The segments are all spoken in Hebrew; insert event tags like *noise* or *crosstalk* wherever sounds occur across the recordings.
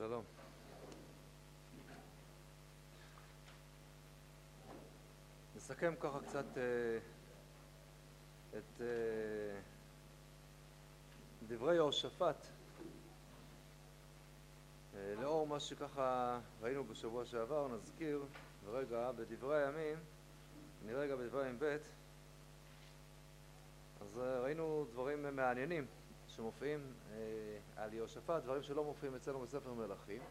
שלום. נסכם ככה קצת אה, את אה, דברי יהושפט אה, לאור מה שככה ראינו בשבוע שעבר, נזכיר ורגע בדברי הימים, נראה רגע בדברי הימים ב', אז ראינו דברים מעניינים שמופיעים אה, על יהושפט, דברים שלא מופיעים אצלנו בספר מלכים.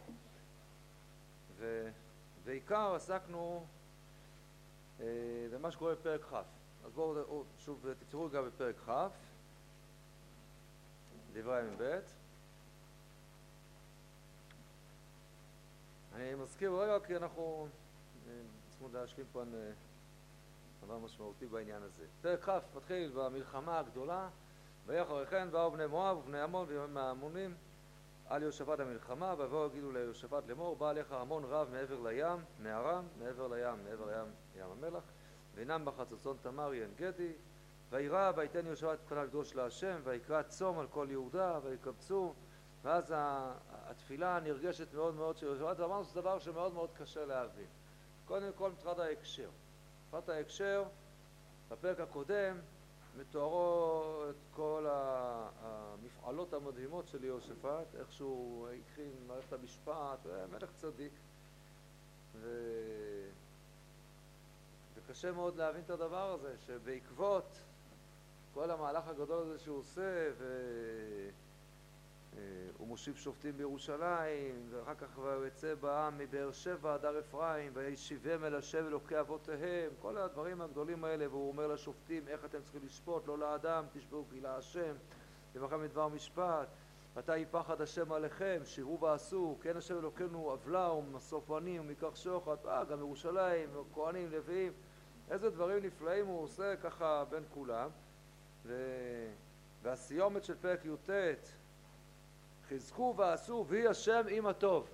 ובעיקר עסקנו אה, במה שקורה בפרק כ' אז בואו שוב תקצרו רגע בפרק כ' דברי הימים ב' אני מזכיר רגע כי אנחנו אה, צריכים להשלים פה דבר משמעותי בעניין הזה. פרק כ' מתחיל במלחמה הגדולה ויהי אחרי כן באו בני מואב ובני עמון והמונים על יהושפט המלחמה ויבואו יגידו ליהושפט לאמור בא עליך המון רב מעבר לים מארם מעבר לים מעבר לים ים המלח וינם בחצוצון תמר עין גדי וירא ויתן יהושפט פניו לקדוש להשם ויקרא צום על כל יהודה ויקבצו ואז התפילה הנרגשת מאוד מאוד של יהושפט ואמרנו שזה דבר שמאוד מאוד קשה להבין. קודם כל מבחינת ההקשר. מבחינת ההקשר בפרק הקודם מתוארו את כל המפעלות המדהימות של יהושפט, איך שהוא עם מערכת המשפט, מלך צדיק. ו... וקשה מאוד להבין את הדבר הזה, שבעקבות כל המהלך הגדול הזה שהוא עושה ו... אה, הוא מושיב שופטים בירושלים, ואחר כך הוא יצא בעם מבאר שבע עד הר אפרים, וישיבם אל השם אלוקי אבותיהם, כל הדברים הגדולים האלה, והוא אומר לשופטים איך אתם צריכים לשפוט, לא לאדם, תשבעו כי להשם, לבכם מדבר משפט, מתי יפחד השם עליכם, שירו ועשו, כן השם אלוקינו עוולה ומשוא פנים ומיקח שוחד, אה, גם ירושלים, כהנים, לוויים, איזה דברים נפלאים הוא עושה ככה בין כולם, ו... והסיומת של פרק י"ט חזקו ועשו ויהי השם עם הטוב.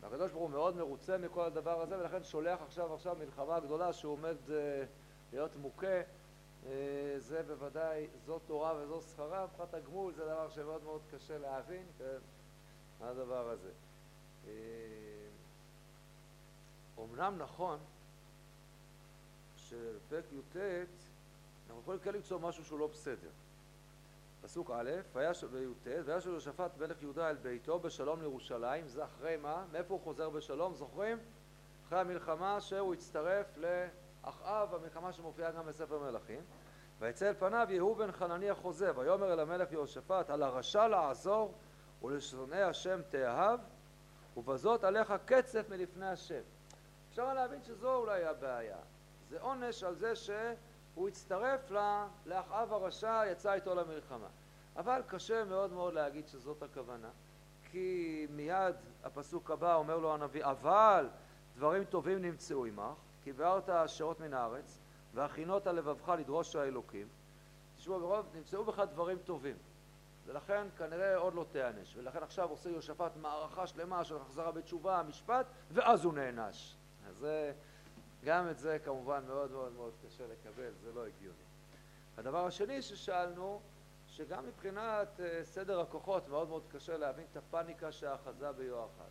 והקדוש ברוך הוא מאוד מרוצה מכל הדבר הזה ולכן שולח עכשיו עכשיו מלחמה גדולה שהוא עומד אה, להיות מוכה אה, זה בוודאי זו תורה וזו שכרה, מבחינת הגמול זה דבר שמאוד מאוד קשה להבין, כן, מה הדבר הזה. אומנם נכון שבפרק י"ט אנחנו יכולים כן למצוא משהו שהוא לא בסדר פסוק א', וי"ט, וישב יהושפט מלך יהודה אל ביתו בשלום לירושלים, זה אחרי מה? מאיפה הוא חוזר בשלום? זוכרים? אחרי המלחמה שהוא הצטרף לאחאב, המלחמה שמופיעה גם בספר מלכים, ויצא אל פניו יהוא בן חנניה חוזה, ויאמר אל המלך יהושפט, על הרשע לעזור ולשונאי השם תאהב, ובזאת עליך קצף מלפני השם. אפשר להבין שזו אולי הבעיה, זה עונש על זה ש... הוא הצטרף לאחאב הרשע, יצא איתו למלחמה. אבל קשה מאוד מאוד להגיד שזאת הכוונה, כי מיד הפסוק הבא אומר לו הנביא, אבל דברים טובים נמצאו עמך, כי ביארת השעות מן הארץ, והכינות לבבך לדרוש האלוקים. תשמעו, ברוב נמצאו בך דברים טובים, ולכן כנראה עוד לא תיענש, ולכן עכשיו עושה יהושפט מערכה שלמה של החזרה בתשובה, משפט, ואז הוא נענש. אז זה... גם את זה כמובן מאוד מאוד מאוד קשה לקבל, זה לא הגיוני. הדבר השני ששאלנו, שגם מבחינת uh, סדר הכוחות מאוד מאוד קשה להבין את הפאניקה שאחזה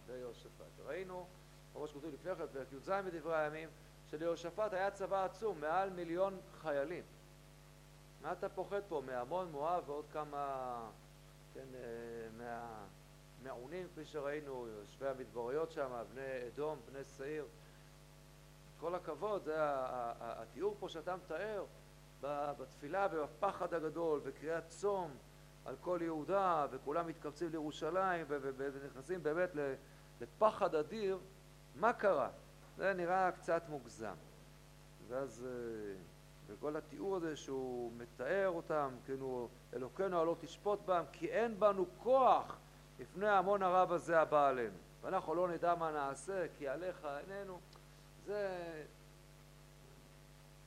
ביהושפט. ראינו, כמו שכתוב לפני כן, פרק י"ז בדברי הימים, שליהושפט היה צבא עצום, מעל מיליון חיילים. מה אתה פוחד פה? מהמון מואב ועוד כמה, כן, uh, מה... מעונים, כפי שראינו, יושבי המדבריות שם, בני אדום, בני שעיר. כל הכבוד, זה התיאור פה שאתה מתאר בתפילה ובפחד הגדול וקריאת צום על כל יהודה וכולם מתקבצים לירושלים ונכנסים באמת לפחד אדיר, מה קרה? זה נראה קצת מוגזם. ואז, אה, וכל התיאור הזה שהוא מתאר אותם, כאילו אלוקינו הלא תשפוט בם, כי אין בנו כוח לפני ההמון הרב הזה הבא עלינו. ואנחנו לא נדע מה נעשה, כי עליך איננו. זה,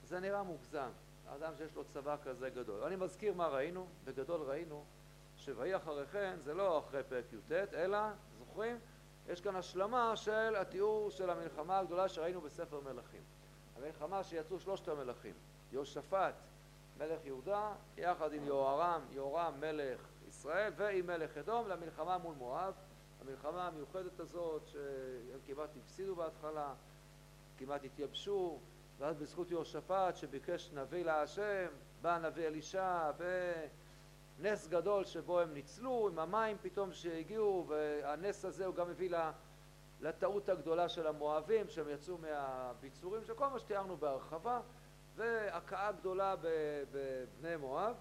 זה נראה מוגזם, אדם שיש לו צבא כזה גדול. אני מזכיר מה ראינו, בגדול ראינו שויהי אחרי כן זה לא אחרי פרק י"ט, אלא, זוכרים? יש כאן השלמה של התיאור של המלחמה הגדולה שראינו בספר מלכים. המלחמה שיצאו שלושת המלכים, יהושפט מלך יהודה, יחד עם יהורם, יהורם מלך ישראל ועם מלך אדום למלחמה מול מואב. המלחמה המיוחדת הזאת, שהם כמעט הפסידו בהתחלה, כמעט התייבשו, ואז בזכות יהושפט שביקש נביא להשם, בא נביא אלישע, ונס גדול שבו הם ניצלו עם המים פתאום שהגיעו, והנס הזה הוא גם הביא לטעות הגדולה של המואבים, שהם יצאו מהביצורים, של כל מה שתיארנו בהרחבה, והכאה גדולה בבני מואב,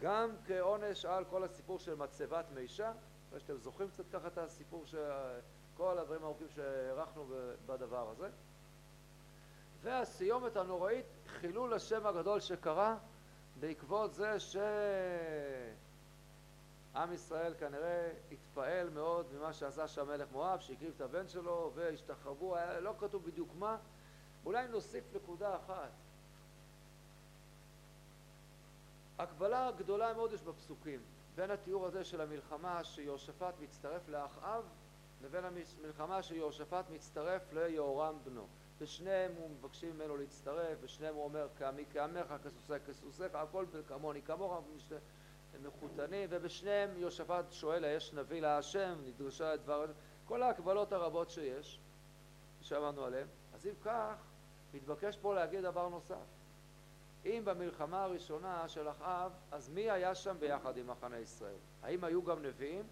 גם כעונש על כל הסיפור של מצבת מישה, שאתם זוכרים קצת ככה את הסיפור של כל הדברים הארוכים שהערכנו בדבר הזה. והסיומת הנוראית, חילול השם הגדול שקרה בעקבות זה שעם ישראל כנראה התפעל מאוד ממה שעשה שם מלך מואב, שהקריב את הבן שלו והשתחרבו, לא כתוב בדיוק מה. אולי נוסיף נקודה אחת. הקבלה גדולה מאוד יש בפסוקים בין התיאור הזה של המלחמה שיהושפט מצטרף לאחאב לבין המלחמה שיהושפט מצטרף ליהורם בנו. בשניהם הוא מבקשים ממנו להצטרף, בשניהם הוא אומר כעמי כעמך, כסוסי כסוסיך, הכל כמוני כמוך, הם מחותנים, ובשניהם יהושפט שואל היש נביא להשם, נדרשה את דבר, כל ההקבלות הרבות שיש, שאמרנו עליהן. אז אם כך, מתבקש פה להגיד דבר נוסף. אם במלחמה הראשונה של אחאב, אז מי היה שם ביחד עם מחנה ישראל? האם היו גם נביאים?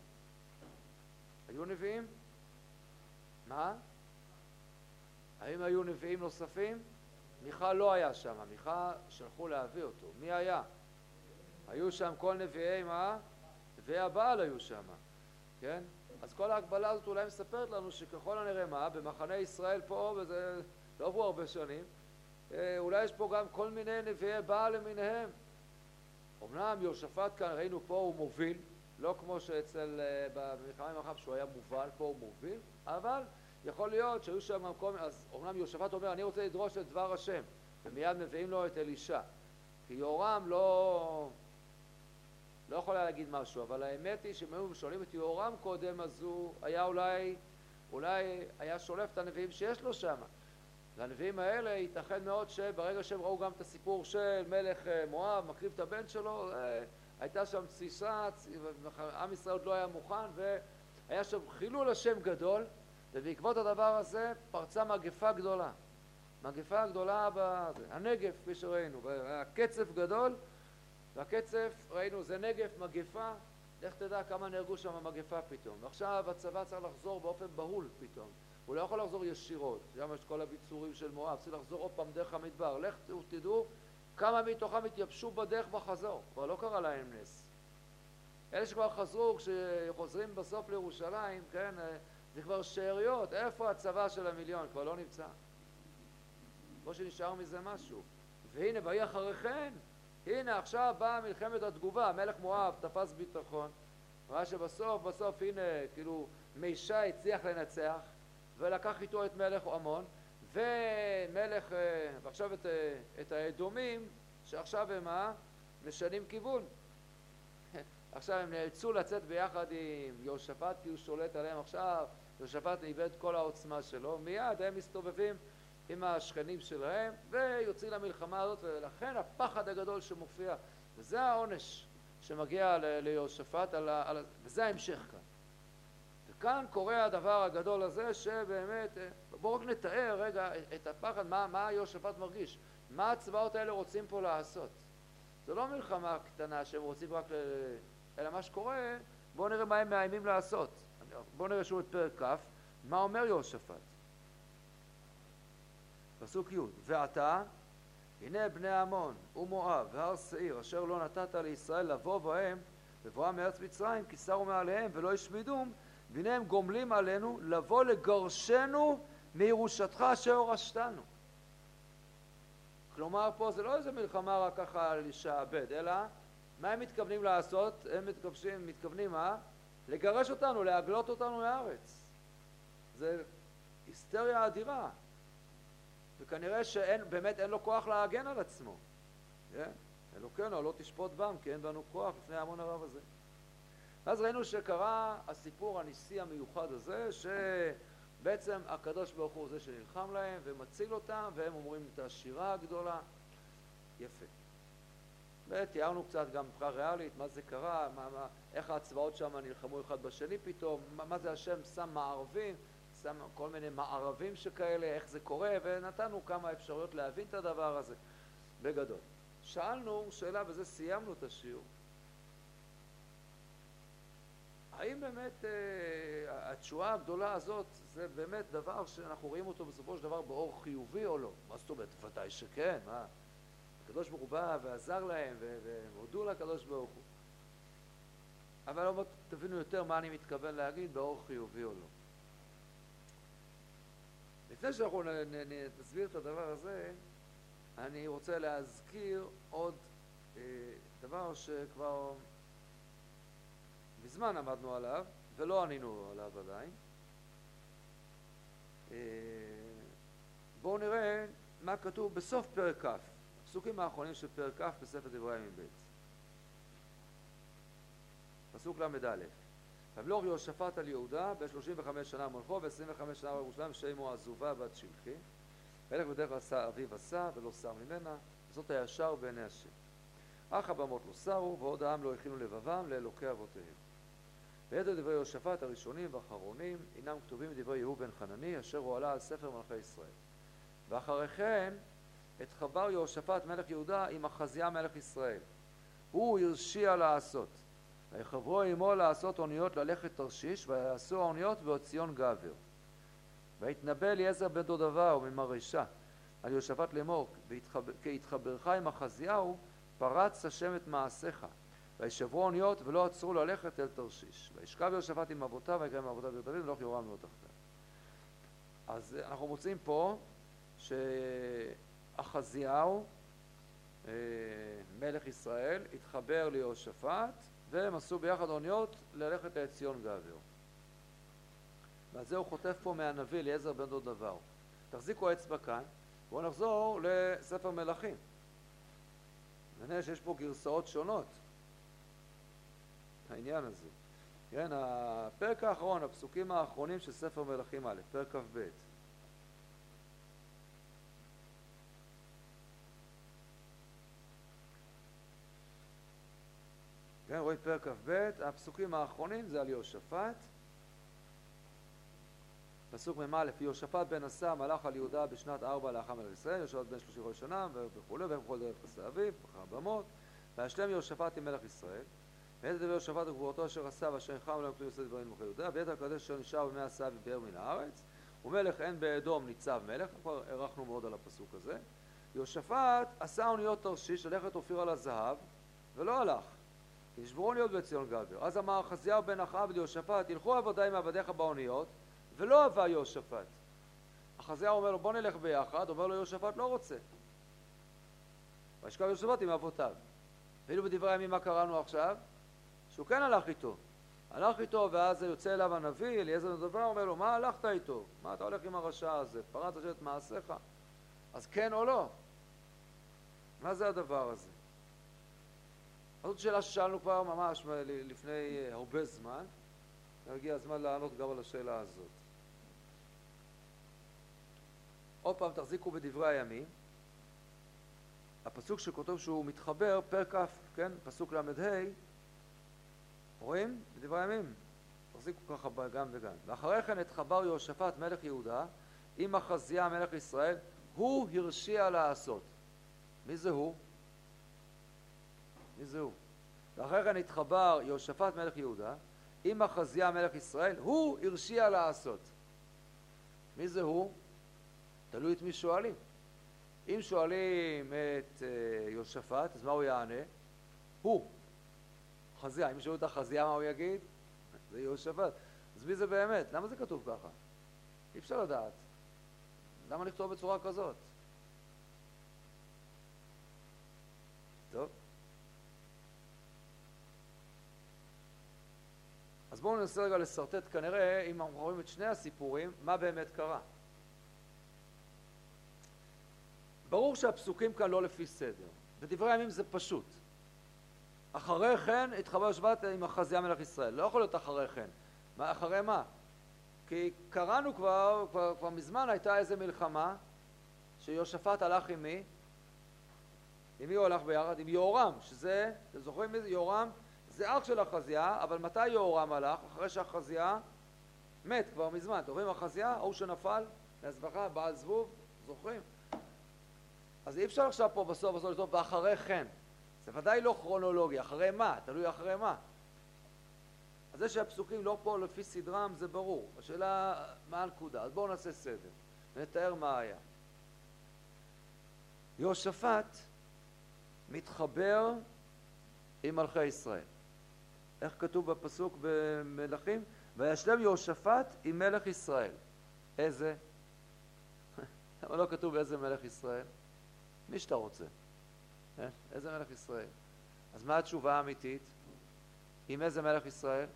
היו נביאים? מה? האם היו נביאים נוספים? מיכה לא היה שם, מיכה שלחו להביא אותו. מי היה? היו שם כל נביאי מה? נביאי הבעל היו שם, כן? אז כל ההגבלה הזאת אולי מספרת לנו שככל הנראה מה? במחנה ישראל פה, וזה לא עברו הרבה שנים, אה, אולי יש פה גם כל מיני נביאי בעל למיניהם. אמנם יהושפט כאן, ראינו פה הוא מוביל, לא כמו שאצל, אה, במלחמה עם אחאב שהוא היה מובל, פה הוא מוביל, אבל יכול להיות שהיו שם מקום, אז אומנם יהושפט אומר אני רוצה לדרוש את דבר השם ומיד מביאים לו את אלישע. כי יהורם לא לא יכול היה להגיד משהו אבל האמת היא שאם היו שואלים את יהורם קודם אז הוא היה אולי אולי היה שולף את הנביאים שיש לו שם. והנביאים האלה ייתכן מאוד שברגע שהם ראו גם את הסיפור של מלך אה, מואב מקריב את הבן שלו אה, הייתה שם תסיסה עם ישראל עוד לא היה מוכן והיה שם חילול השם גדול ובעקבות הדבר הזה פרצה מגפה גדולה. מגפה גדולה בנגף, כפי שראינו, היה קצף גדול, והקצף, ראינו, זה נגף, מגפה, לך תדע כמה נהרגו שם במגפה פתאום. ועכשיו הצבא צריך לחזור באופן בהול פתאום. הוא לא יכול לחזור ישירות, שם יש כל הביצורים של מואב, צריך לחזור עוד פעם דרך המדבר. לך תדעו כמה מתוכם התייבשו בדרך בחזור, כבר לא קרה להם נס. אלה שכבר חזרו, כשחוזרים בסוף לירושלים, כן, זה כבר שאריות, איפה הצבא של המיליון? כבר לא נמצא. כמו שנשאר מזה משהו. והנה, ויהי אחרי כן, הנה עכשיו באה מלחמת התגובה, מלך מואב תפס ביטחון, ראה שבסוף, בסוף, הנה, כאילו, מישה הצליח לנצח, ולקח איתו את מלך עמון, ומלך, אה, ועכשיו את, אה, את האדומים, שעכשיו הם מה? משנים כיוון. *laughs* עכשיו הם נאלצו לצאת ביחד עם יהושפט כי הוא שולט עליהם עכשיו, יהושפט איבד כל העוצמה שלו, מיד הם מסתובבים עם השכנים שלהם ויוצאים למלחמה הזאת ולכן הפחד הגדול שמופיע וזה העונש שמגיע ליהושפט וזה ההמשך כאן וכאן קורה הדבר הגדול הזה שבאמת בואו רק נתאר רגע את הפחד מה, מה יהושפט מרגיש? מה הצבאות האלה רוצים פה לעשות? זו לא מלחמה קטנה שהם רוצים רק ל... אלא מה שקורה בואו נראה מה הם מאיימים לעשות. בואו נראה שוב את פרק כ', מה אומר יהושפט? פסוק י' ועתה הנה בני עמון ומואב והר שעיר אשר לא נתת לישראל לבוא בהם בבואם מארץ מצרים כי שרו מעליהם ולא השמידום והנה הם גומלים עלינו לבוא לגרשנו מירושתך אשר הורשתנו כלומר פה זה לא איזה מלחמה רק ככה לשעבד אלא מה הם מתכוונים לעשות? הם מתכוונים, מתכוונים מה? לגרש אותנו, להגלות אותנו מהארץ. זה היסטריה אדירה. וכנראה שבאמת אין לו כוח להגן על עצמו. כן? אלוקינו לא תשפוט בם כי אין בנו כוח לפני ההמון הרב הזה. ואז ראינו שקרה הסיפור הניסי המיוחד הזה שבעצם הקדוש ברוך הוא זה שנלחם להם ומציל אותם והם אומרים את השירה הגדולה. יפה. ותיארנו קצת גם מבחינה ריאלית, מה זה קרה, מה, מה, איך הצבאות שם נלחמו אחד בשני פתאום, מה, מה זה השם שם מערבים, שם כל מיני מערבים שכאלה, איך זה קורה, ונתנו כמה אפשרויות להבין את הדבר הזה, בגדול. שאלנו שאלה, בזה סיימנו את השיעור, האם באמת אה, התשואה הגדולה הזאת זה באמת דבר שאנחנו רואים אותו בסופו של דבר באור חיובי או לא? מה זאת אומרת? ודאי שכן, מה? הקדוש ברוך הוא בא ועזר להם והם הודו לקדוש ברוך הוא. אבל עוד תבינו יותר מה אני מתכוון להגיד באור חיובי או לא. לפני שאנחנו נסביר את הדבר הזה, אני רוצה להזכיר עוד אה, דבר שכבר מזמן עמדנו עליו ולא ענינו עליו עדיין. אה, בואו נראה מה כתוב בסוף פרק כ', הפסוקים האחרונים של פרק כ' בספר דברי הימים ב'. פסוק ל"א: וימלוך יהושפט על יהודה ב-35 שנה מולכו ו-25 שנה בירושלים שאמו עזובה בת שלחי. וילך בדרך עשה אביו עשה ולא שר ממנה, וזאת הישר בעיני השם. אך הבמות לא שרו ועוד העם לא הכינו לבבם לאלוקי אבותיהם. ויתר דברי יהושפט הראשונים והאחרונים אינם כתובים בדברי יהוא בן חנני אשר הועלה על ספר מלכי ישראל. ואחרי כן את חבר יהושפט מלך יהודה עם אחזיה מלך ישראל. הוא הרשיע לעשות. ויחברו עמו לעשות אוניות ללכת תרשיש ויעשו האוניות בעציון גבר. ויתנבא אליעזר בן דודבה וממרשה על יהושפט לאמור כי התחברך עם אחזיהו פרץ השם את מעשיך וישברו אוניות ולא עצרו ללכת אל תרשיש. וישכב יהושפט עם אבותיו ויקרא עם אבותיו דוד ולא יורם לא תחתיו. אז אנחנו מוצאים פה שאחזיהו אה, מלך ישראל התחבר ליהושפט והם עשו ביחד אוניות ללכת לעציון גבר. ועל זה הוא חוטף פה מהנביא אליעזר בן דוד דבר. תחזיקו אצבע כאן, בואו נחזור לספר מלכים. נראה שיש פה גרסאות שונות העניין הזה. כן, הפרק האחרון, הפסוקים האחרונים של ספר מלכים א', פרק כ"ב. כן, רואים פרק כ"ב, הפסוקים האחרונים זה על יהושפט. פסוק מ"א, יהושפט בן עשה מלך על יהודה בשנת ארבע לאחר מלך ישראל, יהושפט בן שלושים חודש שנה וכולי, ואיך בכל דרך חסר אביו, אחר הבמות, וישלם יהושפט עם מלך ישראל. ויתר דבר יהושפט וגבורתו אשר עשה ואשר נחם עליהם כתוב יוסף דברים מלכי יהודה. ויתר הקדש אשר נשאר במאה עשה ובאר מן הארץ ומלך אין באדום ניצב מלך כבר הארכנו מאוד על הפסוק הזה. יהושפט עשה אוניות תרשיש ללכת אופיר על הזהב ולא הלך. נשברו אוניות בציון גבר. אז אמר חזיהו בן אחאב ליהושפט ילכו עבדיי מעבדיך באוניות ולא אבה יהושפט. החזיהו אומר לו בוא נלך ביחד אומר לו יהושפט לא רוצה וישכב יהושפט עם אבותיו. ואילו בדברי הימים מה קראנו עכשיו? שהוא כן הלך איתו. הלך איתו, ואז יוצא אליו הנביא, אליעזר נדבר, אומר לו, מה הלכת איתו? מה אתה הולך עם הרשע הזה? פרץ השם את מעשיך? אז כן או לא? מה זה הדבר הזה? זאת שאלה ששאלנו כבר ממש לפני הרבה זמן, והגיע הזמן לענות גם על השאלה הזאת. עוד פעם, תחזיקו בדברי הימים. הפסוק שכותב שהוא מתחבר, פרק כ', כן? פסוק ל"ה, רואים? בדברי הימים. תחזיקו ככה גם וגם. ואחרי כן את חבר יהושפט מלך יהודה עם אחזיה מלך ישראל, הוא הרשיע לעשות. מי זה הוא? מי זה הוא? ואחרי כן התחבר יהושפט מלך יהודה עם אחזיה מלך ישראל, הוא הרשיע לעשות. מי זה הוא? תלוי את מי שואלים. אם שואלים את אה, יהושפט, אז מה הוא יענה? הוא. חזייה, אם ישאלו את החזייה מה הוא יגיד? זה יהושפט. אז מי זה באמת? למה זה כתוב ככה? אי אפשר לדעת. למה לכתוב בצורה כזאת? טוב. אז בואו ננסה רגע לשרטט כנראה, אם אנחנו רואים את שני הסיפורים, מה באמת קרה. ברור שהפסוקים כאן לא לפי סדר. בדברי הימים זה פשוט. אחרי כן התחבר שבט עם אחזיה מלך ישראל. לא יכול להיות אחרי כן. מה, אחרי מה? כי קראנו כבר, כבר, כבר מזמן הייתה איזה מלחמה שיהושפט הלך עם מי? עם מי הוא הלך ביחד? עם יהורם, שזה, אתם זוכרים מי זה? יהורם זה אח של אחזיה, אבל מתי יהורם הלך? אחרי שאחזיה מת כבר מזמן. אתם רואים אחזיה? ההוא שנפל להזבחה, בעל זבוב, זוכרים? אז אי אפשר עכשיו פה בסוף בסוף לכתוב ואחרי כן. זה ודאי לא כרונולוגי, אחרי מה? תלוי אחרי מה. אז זה שהפסוקים לא פה לפי סדרם זה ברור. השאלה מה הנקודה. אז בואו נעשה סדר ונתאר מה היה. יהושפט מתחבר עם מלכי ישראל. איך כתוב בפסוק במלכים? וישלם יהושפט עם מלך ישראל. איזה? *laughs* למה לא כתוב איזה מלך ישראל? מי שאתה רוצה. אה? איזה מלך ישראל? אז מה התשובה האמיתית? עם איזה מלך ישראל?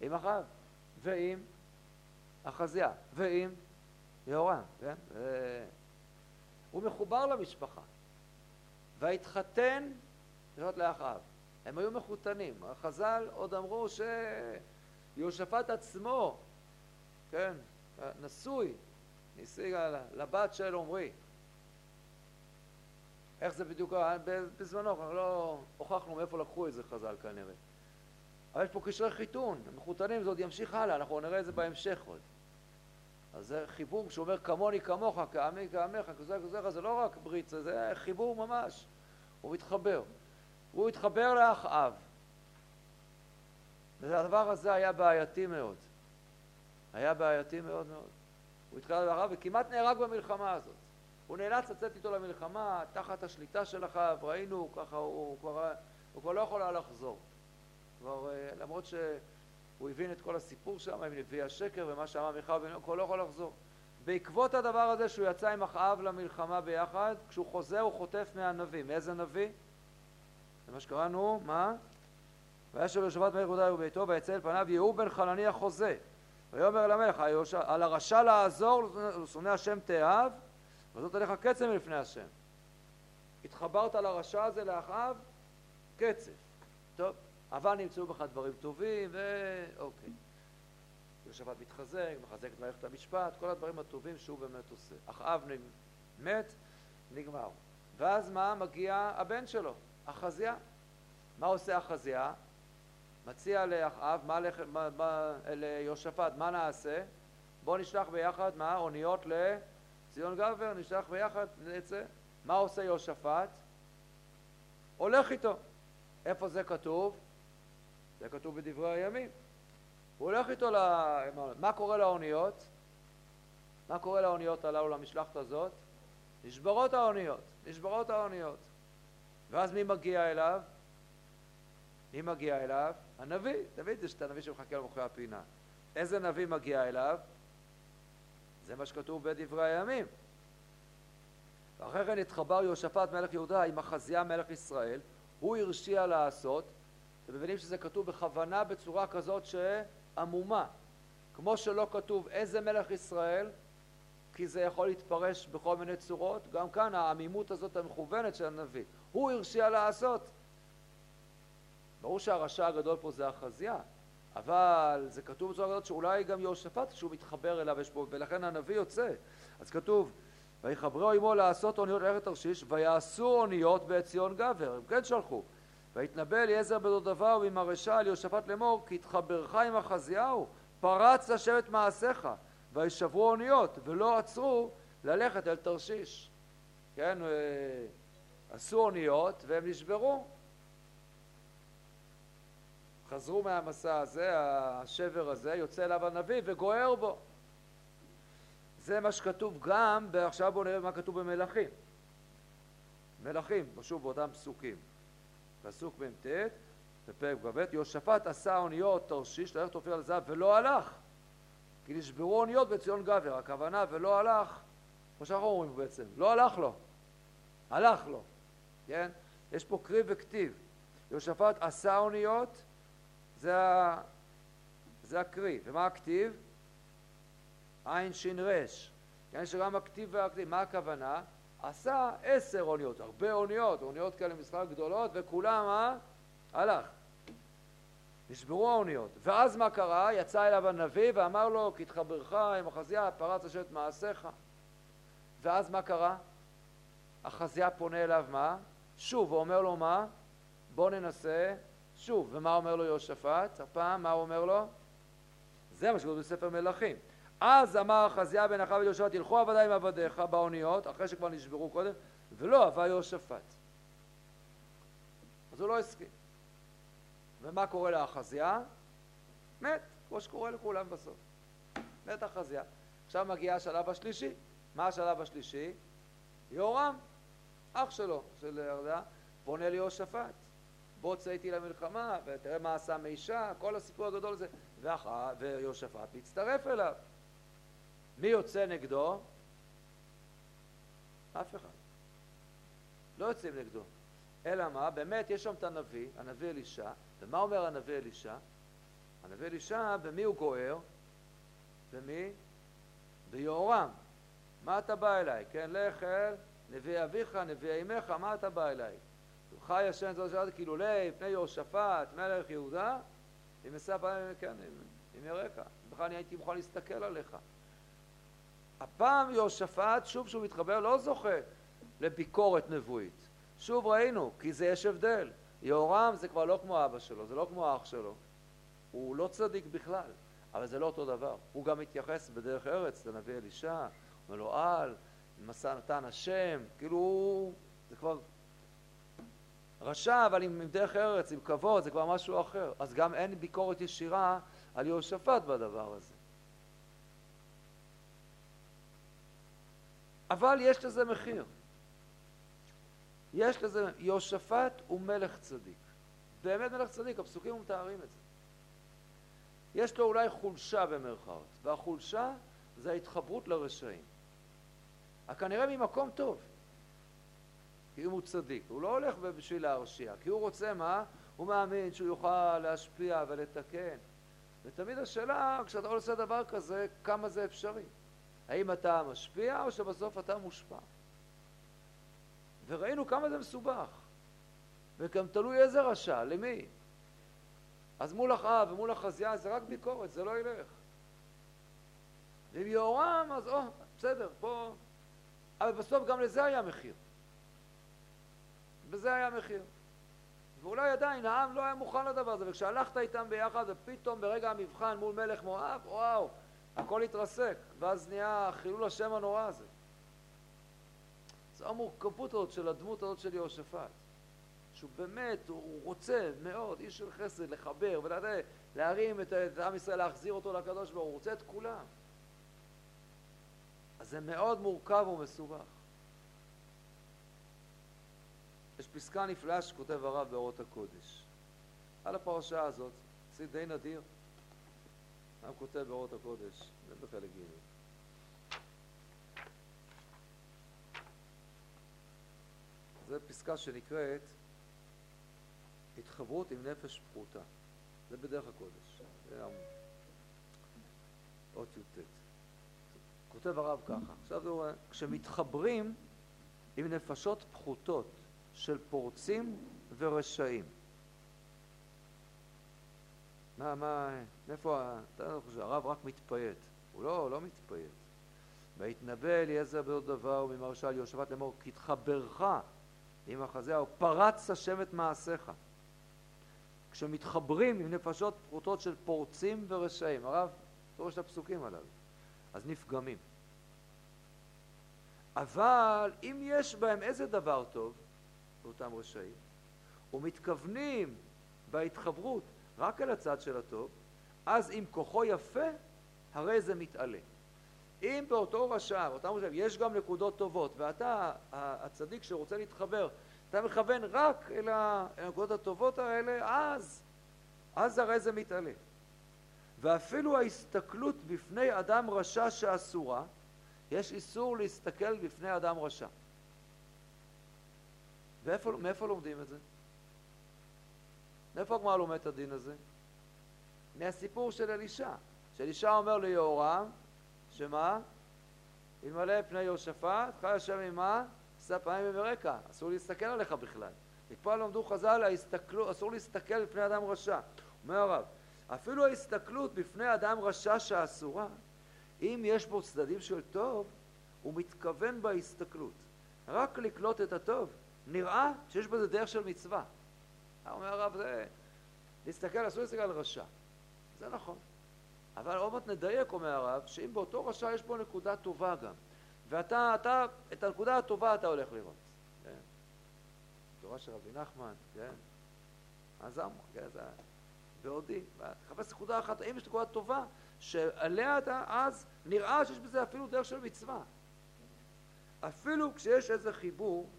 עם אחאב, ועם אחזיה, ועם יהורם, כן? ו... הוא מחובר למשפחה. והתחתן להיות לאחאב. הם היו מחותנים. החז"ל עוד אמרו שיהושפט עצמו, כן, נשוי, נשיא לבת של עמרי. איך זה בדיוק, בזמנו, אנחנו לא הוכחנו מאיפה לקחו את זה חז"ל כנראה. אבל יש פה קשרי חיתון, מחותנים, זה עוד ימשיך הלאה, אנחנו נראה את זה בהמשך עוד. אז זה חיבור שאומר כמוני כמוך, כעמי כעמך, כזה כזה, זה לא רק ברית, זה חיבור ממש. הוא מתחבר. הוא התחבר לאחאב. והדבר הזה היה בעייתי מאוד. היה בעייתי מאוד מאוד. הוא התחבר לאחאב וכמעט נהרג במלחמה הזאת. הוא נאלץ לצאת איתו למלחמה תחת השליטה של אחאב, ראינו, ככה הוא, הוא, כבר, הוא כבר לא יכול היה לחזור. כבר, אה, למרות שהוא הבין את כל הסיפור שם עם נביאי השקר ומה שאמר מיכל בן הוא כבר לא יכול לחזור. בעקבות הדבר הזה שהוא יצא עם אחאב למלחמה ביחד, כשהוא חוזר הוא חוטף מהנביא. מאיזה נביא? זה מה שקראנו, מה? וישב בשבת מלך יהודה וביתו ויצא אל פניו יהוא בן חנני החוזה ויאמר למלך על הרשע לעזור לשונא השם תאהב וזאת עליך קצף מלפני השם. התחברת לרשע הזה לאחאב, קצף. טוב, אבל נמצאו בך דברים טובים, ואוקיי. יהושפט מתחזק, מחזק את מערכת המשפט, כל הדברים הטובים שהוא באמת עושה. אחאב מת, נגמר. ואז מה? מגיע הבן שלו, אחזיה. מה עושה אחזיה? מציע לאחאב, מה, מה, מה, ליהושפט, מה נעשה? בואו נשלח ביחד, מה? אוניות לציון גבר, נשלח ביחד, נצא. מה עושה יהושפט? הולך איתו. איפה זה כתוב? זה כתוב בדברי הימים. הוא הולך איתו ל... מה קורה לאוניות? מה קורה לאוניות הללו, למשלחת הזאת? נשברות האוניות, נשברות האוניות. ואז מי מגיע אליו? מי מגיע אליו? הנביא. תמיד יש את הנביא שמחכה למוחי הפינה. איזה נביא מגיע אליו? זה מה שכתוב בדברי הימים. ואחרי כן התחבר יהושפט מלך יהודה עם אחזיה מלך ישראל, הוא הרשיע לעשות, אתם מבינים שזה כתוב בכוונה בצורה כזאת שעמומה. כמו שלא כתוב איזה מלך ישראל, כי זה יכול להתפרש בכל מיני צורות, גם כאן העמימות הזאת המכוונת של הנביא. הוא הרשיע לעשות. ברור שהרשע הגדול פה זה החזייה, אבל זה כתוב בצורה כזאת שאולי גם יהושפט כשהוא מתחבר אליו יש פה, ולכן הנביא יוצא. אז כתוב, ויחברו עמו לעשות אוניות לארץ תרשיש, ויעשו אוניות בעציון גבר, הם כן שלחו. ויתנבא אליעזר בדודבה הרשע על יהושפט לאמור כי התחברך עם אחזיהו פרץ לשבת מעשיך וישברו אוניות ולא עצרו ללכת אל תרשיש כן אה, עשו אוניות והם נשברו חזרו מהמסע הזה השבר הזה יוצא אליו הנביא וגוער בו. זה מה שכתוב גם עכשיו בואו נראה מה כתוב במלכים. מלכים שוב באותם פסוקים. פסוק מ"ט בפרק כ"ב יהושפט עשה אוניות תרשיש ללכת אופיר על זהב ולא הלך. כי נשברו אוניות בציון גבר הכוונה ולא הלך. כמו שאנחנו אומרים בעצם לא הלך לו. הלך לו כן? יש פה קריב וכתיב. יהושפט עשה אוניות זה. זה הקריב ומה הכתיב? עין שין רש כן שגם הכתיב והכתיב מה הכוונה? עשה עשר אוניות, הרבה אוניות, אוניות כאלה משחק גדולות, וכולם, אה? הלך. נשברו האוניות. ואז מה קרה? יצא אליו הנביא ואמר לו, כי תחברך עם החזייה, פרץ השם את מעשיך. ואז מה קרה? החזייה פונה אליו מה? שוב, הוא אומר לו מה? בוא ננסה שוב. ומה אומר לו יהושפט? הפעם, מה הוא אומר לו? זה מה שקורה בספר מלכים. אז אמר חזיה בן אחאב ויהושפט, ילכו עבדיי עם עבדיך באוניות, אחרי שכבר נשברו קודם, ולא אהבה יהושפט. אז הוא לא הסכים. ומה קורה לאחזיה? מת, כמו שקורה לכולם בסוף. מת אחזיה. עכשיו מגיע השלב השלישי. מה השלב השלישי? יהורם, אח שלו, של ירדה, פונה ליהושפט. בוא צא איתי למלחמה, ותראה מה עשה מישה, כל הסיפור הגדול הזה. ואח... ויהושפט מצטרף אליו. מי יוצא נגדו? אף אחד. לא יוצאים נגדו. אלא מה? באמת יש שם את הנביא, הנביא אלישע, ומה אומר הנביא אלישע? הנביא אלישע, במי הוא גוער? במי? ביהורם. מה אתה בא אליי? כן, לך אל נביא אביך, נביא אמך, מה אתה בא אליי? חי השם זאת שאלת כאילו לפני יהושפט, מלך יהודה, אם אשא פעמים, כן, אם יראך. בכלל אני הייתי מוכן להסתכל עליך. הפעם יהושפט, שוב שהוא מתחבר, לא זוכה לביקורת נבואית. שוב ראינו, כי זה יש הבדל. יהורם זה כבר לא כמו אבא שלו, זה לא כמו אח שלו. הוא לא צדיק בכלל, אבל זה לא אותו דבר. הוא גם מתייחס בדרך ארץ לנביא אלישע, אומר לו על, מסע נתן השם, כאילו זה כבר רשע, אבל עם, עם דרך ארץ, עם כבוד, זה כבר משהו אחר. אז גם אין ביקורת ישירה על יהושפט בדבר הזה. אבל יש לזה מחיר. יש לזה, יהושפט הוא מלך צדיק. באמת מלך צדיק, הפסוקים מתארים את זה. יש לו אולי חולשה במרכאות, והחולשה זה ההתחברות לרשעים. כנראה ממקום טוב, כי אם הוא צדיק. הוא לא הולך בשביל להרשיע, כי הוא רוצה מה? הוא מאמין שהוא יוכל להשפיע ולתקן. ותמיד השאלה, כשאתה עושה דבר כזה, כמה זה אפשרי. האם אתה משפיע או שבסוף אתה מושפע? וראינו כמה זה מסובך. וגם תלוי איזה רשע, למי. אז מול אחאב ומול החזייה זה רק ביקורת, זה לא ילך. ועם יהורם, אז או, בסדר, פה... אבל בסוף גם לזה היה מחיר. בזה היה מחיר. ואולי עדיין העם לא היה מוכן לדבר הזה, וכשהלכת איתם ביחד ופתאום ברגע המבחן מול מלך מואב, וואו, הכל התרסק, ואז נהיה חילול השם הנורא הזה. זו המורכבות הזאת של הדמות הזאת של יהושפט. שהוא באמת, הוא רוצה מאוד, איש של חסד, לחבר ולדעת, להרים את, את עם ישראל, להחזיר אותו לקדוש ברוך הוא, רוצה את כולם. אז זה מאוד מורכב ומסובך. יש פסקה נפלאה שכותב הרב באורות הקודש. על הפרשה הזאת, זה די נדיר. הרב כותב באורות הקודש, זה בחלק ג'. זו פסקה שנקראת התחברות עם נפש פחותה. זה בדרך הקודש. זה אות י"ט. כותב הרב ככה, עכשיו הוא רואה, כשמתחברים עם נפשות פחותות של פורצים ורשעים. מה, מה, איפה, אתה לא חושב, הרב רק מתפייט. הוא לא, לא מתפייט. ויתנבא אליעזר בעוד דבר ממרשה על יהושבת לאמור, כי תחברך עם החזהו, פרץ השם את מעשיך. כשמתחברים עם נפשות פרוטות של פורצים ורשעים, הרב דורש את הפסוקים הללו, אז נפגמים. אבל אם יש בהם איזה דבר טוב, באותם רשעים, ומתכוונים בהתחברות רק אל הצד של הטוב, אז אם כוחו יפה, הרי זה מתעלה. אם באותו רשע, באותם רשעים, יש גם נקודות טובות, ואתה, הצדיק שרוצה להתחבר, אתה מכוון רק אל הנקודות הטובות האלה, אז, אז הרי זה מתעלה. ואפילו ההסתכלות בפני אדם רשע שאסורה, יש איסור להסתכל בפני אדם רשע. ומאיפה לומדים את זה? מאיפה הגמרא לומד את הדין הזה? מהסיפור של אלישע. שאלישע אומר ליהורם, שמה? אלמלא פני יהושפט, חי השם עמה, עשה פעמים וברקע. אסור להסתכל עליך בכלל. מפה למדו חז"ל, אסור להסתכל בפני אדם רשע. אומר הרב, אפילו ההסתכלות בפני אדם רשע שאסורה, אם יש בו צדדים של טוב, הוא מתכוון בהסתכלות. רק לקלוט את הטוב, נראה שיש בזה דרך של מצווה. אומר הרב, זה... להסתכל, אסור להסתכל על רשע. זה נכון. אבל עוד מעט נדייק, אומר הרב, שאם באותו רשע יש בו נקודה טובה גם. ואתה, אתה, את הנקודה הטובה אתה הולך לראות. כן? תורה של רבי נחמן, כן? אז אמר, כן, זה... בעודי, תחפש נקודה אחת, האם יש נקודה טובה, שעליה אתה אז נראה שיש בזה אפילו דרך של מצווה. אפילו כשיש איזה חיבור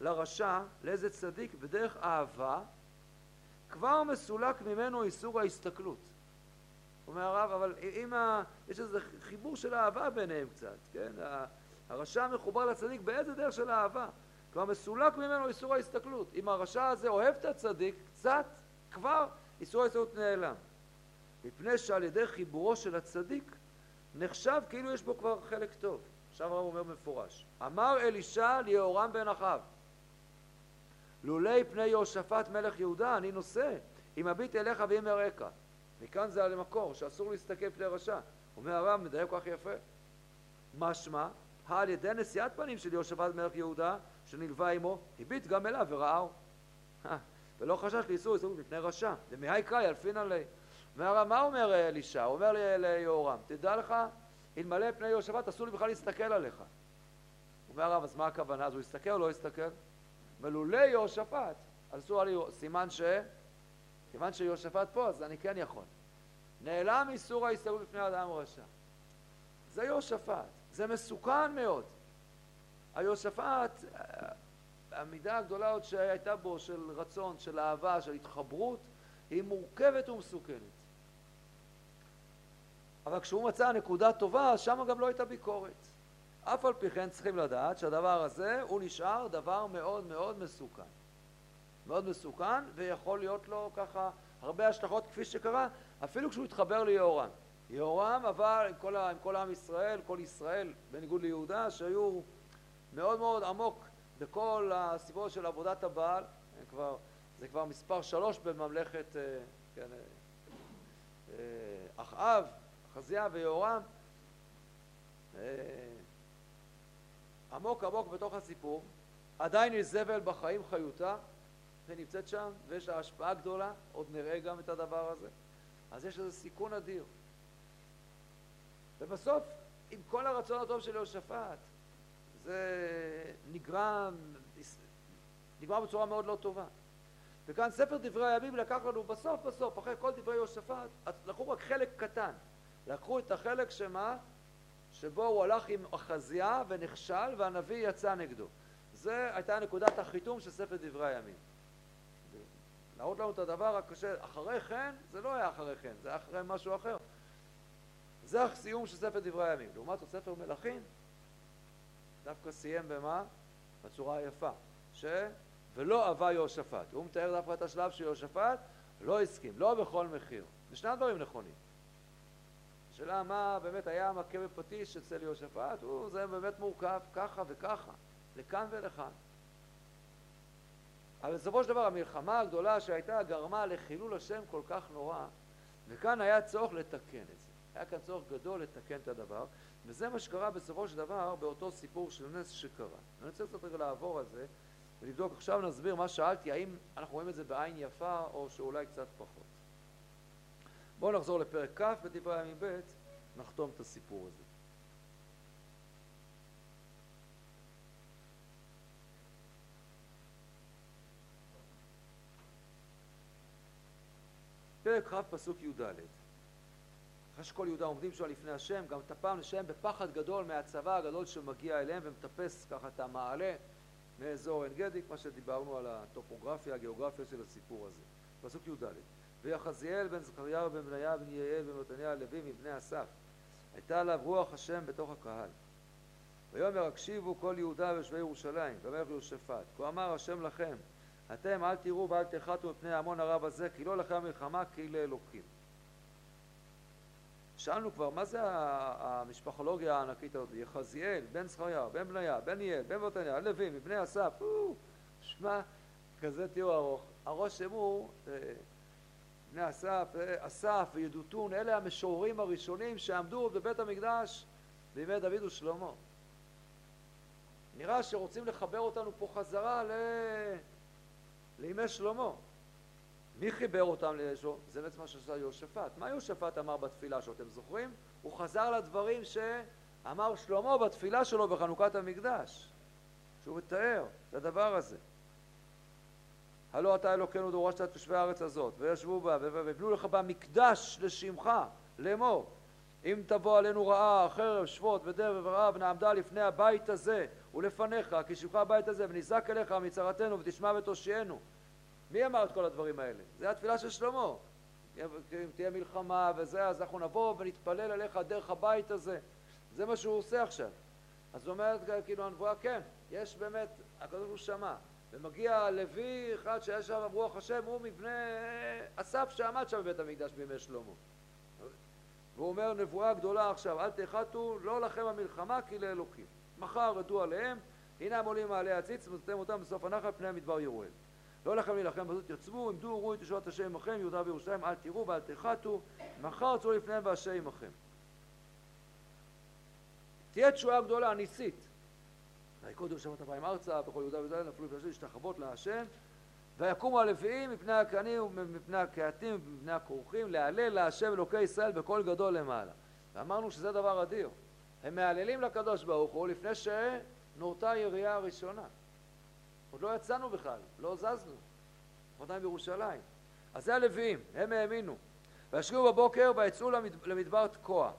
לרשע, לאיזה צדיק, בדרך אהבה, כבר מסולק ממנו איסור ההסתכלות. אומר הרב, אבל אם ה... יש איזה חיבור של אהבה ביניהם קצת, כן? הרשע מחובר לצדיק באיזה דרך של אהבה? כבר מסולק ממנו איסור ההסתכלות. אם הרשע הזה אוהב את הצדיק, קצת, כבר איסור ההסתכלות נעלם. מפני שעל ידי חיבורו של הצדיק נחשב כאילו יש בו כבר חלק טוב. עכשיו הרב אומר מפורש. אמר אלישע ליהורם בן אחאב לולי פני יהושפט מלך יהודה אני נושא. אם אביט אליך ואם אראך. מכאן זה על המקור שאסור להסתכל פני רשע. אומר הרב מדייק כל כך יפה. משמע על ידי נשיאת פנים של יהושפט מלך יהודה שנלווה עמו הביט גם אליו וראהו ולא חשש לאיסור איסור מפני רשע. ומהי קראי אלפין עלי. מה אומר אלישע? הוא אומר ליהורם תדע לך אלמלא פני יהושפט אסור לי בכלל להסתכל עליך. אומר הרב אז מה הכוונה? אז הוא יסתכל או לא יסתכל? ולולא יהושפט, אסור לי, סימן ש... כיוון שיהושפט פה, אז אני כן יכול. נעלם איסור ההסתגרות בפני אדם רשע. זה יהושפט, זה מסוכן מאוד. היהושפט, המידה הגדולה עוד שהייתה בו של רצון, של אהבה, של התחברות, היא מורכבת ומסוכנת. אבל כשהוא מצא נקודה טובה, שם גם לא הייתה ביקורת. אף על פי כן צריכים לדעת שהדבר הזה הוא נשאר דבר מאוד מאוד מסוכן. מאוד מסוכן ויכול להיות לו ככה הרבה השלכות כפי שקרה אפילו כשהוא התחבר ליהורם. יהורם אבל עם כל, עם כל עם ישראל, כל ישראל בניגוד ליהודה שהיו מאוד מאוד עמוק בכל הסיפור של עבודת הבעל, כבר, זה כבר מספר שלוש בממלכת אה, כן, אה, אה, אחאב, חזיה ויהורם עמוק עמוק בתוך הסיפור, עדיין יש זבל בחיים חיותה, ונמצאת שם, ויש לה השפעה גדולה, עוד נראה גם את הדבר הזה, אז יש איזה סיכון אדיר. ובסוף, עם כל הרצון הטוב של יהושפט, זה נגרם, נגמר בצורה מאוד לא טובה. וכאן ספר דברי הימים לקח לנו בסוף בסוף, אחרי כל דברי יהושפט, לקחו רק חלק קטן. לקחו את החלק שמה? שבו הוא הלך עם אחזיה ונכשל והנביא יצא נגדו. זה הייתה נקודת החיתום של ספר דברי הימים. להראות לנו את הדבר הקשה, אחרי כן, זה לא היה אחרי כן, זה היה אחרי משהו אחר. זה הסיום של ספר דברי הימים. לעומת זאת ספר מלכים, דווקא סיים במה? בצורה היפה. ש... ולא אהבה יהושפט. הוא מתאר דווקא את השלב שיהושפט לא הסכים, לא בכל מחיר. זה שני הדברים נכונים. השאלה מה באמת היה מכה בפטיש אצל יהושפט, זה באמת מורכב ככה וככה, לכאן ולכאן. אבל בסופו של דבר המלחמה הגדולה שהייתה גרמה לחילול השם כל כך נורא, וכאן היה צורך לתקן את זה. היה כאן צורך גדול לתקן את הדבר, וזה מה שקרה בסופו של דבר באותו סיפור של נס שקרה. אני רוצה קצת רגע לעבור על זה ולבדוק. עכשיו נסביר מה שאלתי, האם אנחנו רואים את זה בעין יפה או שאולי קצת פחות. בואו נחזור לפרק כ' בדברי הימים ב', נחתום את הסיפור הזה. פרק כ' פסוק י"ד אחרי שכל יהודה עומדים שם לפני השם, גם טפם לשם בפחד גדול מהצבא הגדול שמגיע אליהם ומטפס ככה את המעלה מאזור עין גדי, כמו שדיברנו על הטופוגרפיה, הגיאוגרפיה של הסיפור הזה. פסוק י"ד ויחזיאל בן זכריה בן בניה בן יעל בן מתניה הלוי מבני אסף. הייתה עליו רוח השם בתוך הקהל. ויאמר הקשיבו כל יהודה ויושבי ירושלים. ואומר יהושפט כה אמר השם לכם אתם אל תראו ואל תחתו מפני ההמון הרב הזה כי לא לכם מלחמה כי לאלוקים שאלנו כבר מה זה המשפחולוגיה הענקית הזאת? יחזיאל בן זכריה בן בניה בן יעל בן מתניה הלוי מבני אסף. שמע כזה תיאור ארוך. הראש שם הוא אה, בני אסף, אסף וידותון, אלה המשוררים הראשונים שעמדו בבית המקדש בימי דוד ושלמה. נראה שרוצים לחבר אותנו פה חזרה ל... לימי שלמה. מי חיבר אותם לישו? זה בעצם מה שעשה יהושפט. מה יהושפט אמר בתפילה שלו, אתם זוכרים? הוא חזר לדברים שאמר שלמה בתפילה שלו בחנוכת המקדש, שהוא מתאר את הדבר הזה. הלא אתה אלוקינו דורשת את תושבי הארץ הזאת, וישבו בה, ויבנו לך בה מקדש לשמך, לאמור. אם תבוא עלינו רעה, חרב, שבות ודרב ורעב, נעמדה לפני הבית הזה ולפניך, כי שמך הבית הזה, ונזעק אליך מצרתנו ותשמע ותושיענו. מי אמר את כל הדברים האלה? זה התפילה של שלמה. אם תהיה מלחמה וזה, אז אנחנו נבוא ונתפלל עליך דרך הבית הזה. זה מה שהוא עושה עכשיו. אז הוא אומר, כאילו הנבואה, כן, יש באמת, הקדוש ברוך הוא שמע. ומגיע לוי אחד שהיה שם רוח השם, הוא מבני אסף שעמד שם בבית המקדש בימי שלמה. והוא אומר נבואה גדולה עכשיו, אל תחתו, לא לכם המלחמה כי לאלוקים. מחר רדו עליהם, הנה הם עולים מעלי הציץ, ונותנים אותם בסוף הנחל פני המדבר ירואל. לא לכם להילחם בזאת יצבו, עמדו וראו את ישועת השם עמכם, יהודה וירושלים, אל תראו ואל תחתו, מחר צאו לפניהם והשם עמכם. תהיה תשועה גדולה, ניסית. ויקודו את המים ארצה, בכל יהודה וירושלים נפלו בפני להשתחוות להשם, ויקומו הלוויים מפני הכהנים ומפני הקהתים ומפני הכורכים להלל להשם אלוקי ישראל בקול גדול למעלה. ואמרנו שזה דבר אדיר. הם מהללים לקדוש ברוך הוא לפני שנורתה הירייה הראשונה. עוד לא יצאנו בכלל, לא זזנו. עדיין בירושלים. אז זה הלוויים, הם האמינו. וישקיעו בבוקר ויצאו למדבר תקוע.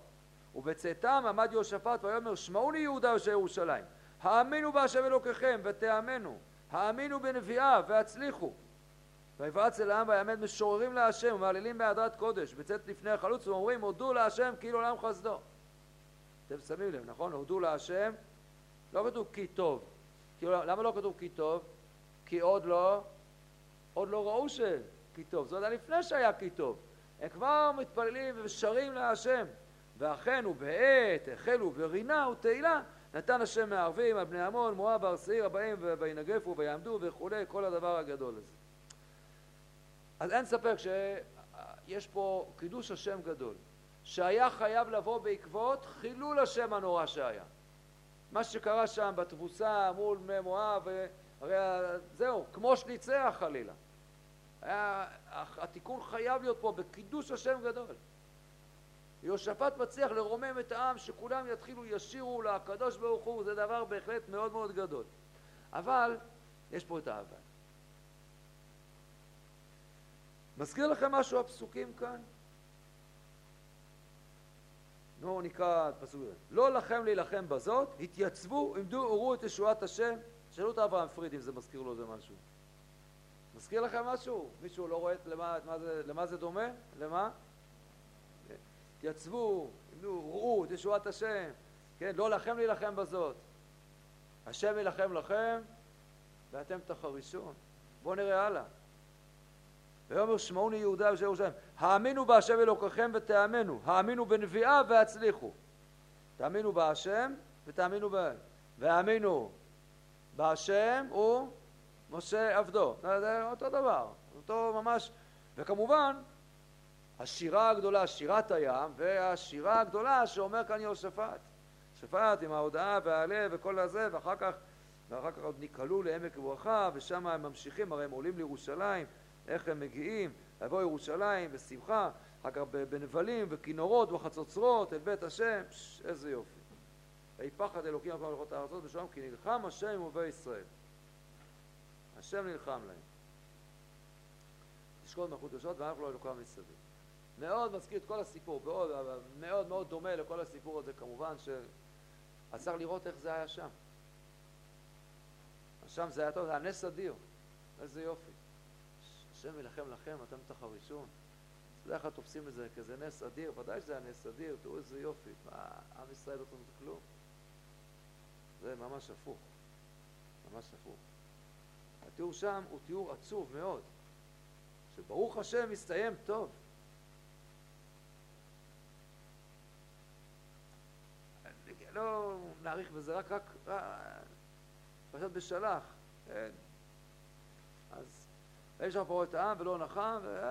ובצאתם עמד יהושפט ויאמר שמעו לי יהודה יושבי ירושלים האמינו בהשם אלוקיכם ותאמנו. האמינו בנביאה והצליחו. ויבעץ אל העם ויעמד משוררים להשם ומהללים בהדרת קודש בצאת לפני החלוץ ואומרים הודו להשם כאילו עולם חסדו. אתם שמים לב נכון? הודו להשם. לא כתוב כי טוב. כאילו, למה לא כתוב כי טוב? כי עוד לא עוד לא ראו שכי טוב. זה עוד לפני שהיה כי טוב. הם כבר מתפללים ושרים להשם. ואכן ובעת החלו ורינה ותהילה נתן השם מערבים על בני עמון, מואב, הר שעיר הבאים וינגפו ויעמדו וכולי, כל הדבר הגדול הזה. אז אין ספק שיש פה קידוש השם גדול, שהיה חייב לבוא בעקבות חילול השם הנורא שהיה. מה שקרה שם בתבוסה מול בני מואב, הרי זהו, כמו שניצח חלילה. היה, התיקון חייב להיות פה בקידוש השם גדול. יהושפט מצליח לרומם את העם שכולם יתחילו ישירו לקדוש ברוך הוא זה דבר בהחלט מאוד מאוד גדול אבל יש פה את האבל מזכיר לכם משהו הפסוקים כאן? נו נקרא את פסוק לא לכם להילחם בזאת התייצבו עמדו וראו את ישועת השם שאלו את אברהם פריד אם זה מזכיר לו זה משהו מזכיר לכם משהו? מישהו לא רואה למה, למה, זה, למה זה דומה? למה? תתייצבו, ראו את ישועת השם, כן, לא לכם להילחם בזאת. השם יילחם לכם ואתם תחרישון. בואו נראה הלאה. ויאמר שמעוני יהודה ושל ירושלים, האמינו בהשם אלוקיכם ותאמנו, האמינו בנביאה והצליחו. תאמינו בהשם ותאמינו ב... והאמינו בהשם הוא משה עבדו. זה אותו דבר, אותו ממש, וכמובן השירה הגדולה, שירת הים, והשירה הגדולה שאומר כאן יהושפט. יהושפט עם ההודעה והלב וכל הזה, ואחר כך, ואחר כך עוד נקלעו לעמק ברכה, ושם הם ממשיכים, הרי הם עולים לירושלים, איך הם מגיעים, לבוא ירושלים בשמחה, אחר כך בנבלים וכינורות וחצוצרות אל בית השם, פש, איזה יופי. ויהי פחד אלוקים על כל מלכות הארצות בשלום, כי נלחם השם עם אוהבי ישראל. השם נלחם להם. תשקול מלכות יושעות ואנחנו לא אלוקם מסביב. מאוד מזכיר את כל הסיפור, מאוד, מאוד מאוד דומה לכל הסיפור הזה כמובן, אז לראות איך זה היה שם. שם זה היה טוב, זה היה נס אדיר, איזה יופי. השם ילחם לכם, אתם תחרישון. בדרך כלל תופסים את זה כזה נס אדיר, ודאי שזה היה נס אדיר, תראו איזה יופי, מה, עם ישראל לא צריך כלום. זה ממש הפוך, ממש הפוך. התיאור שם הוא תיאור עצוב מאוד, שברוך השם מסתיים טוב. לא נאריך בזה, רק, רק, פרשת בשלח, כן? אז יש שם פרעה את העם ולא נחם, ו...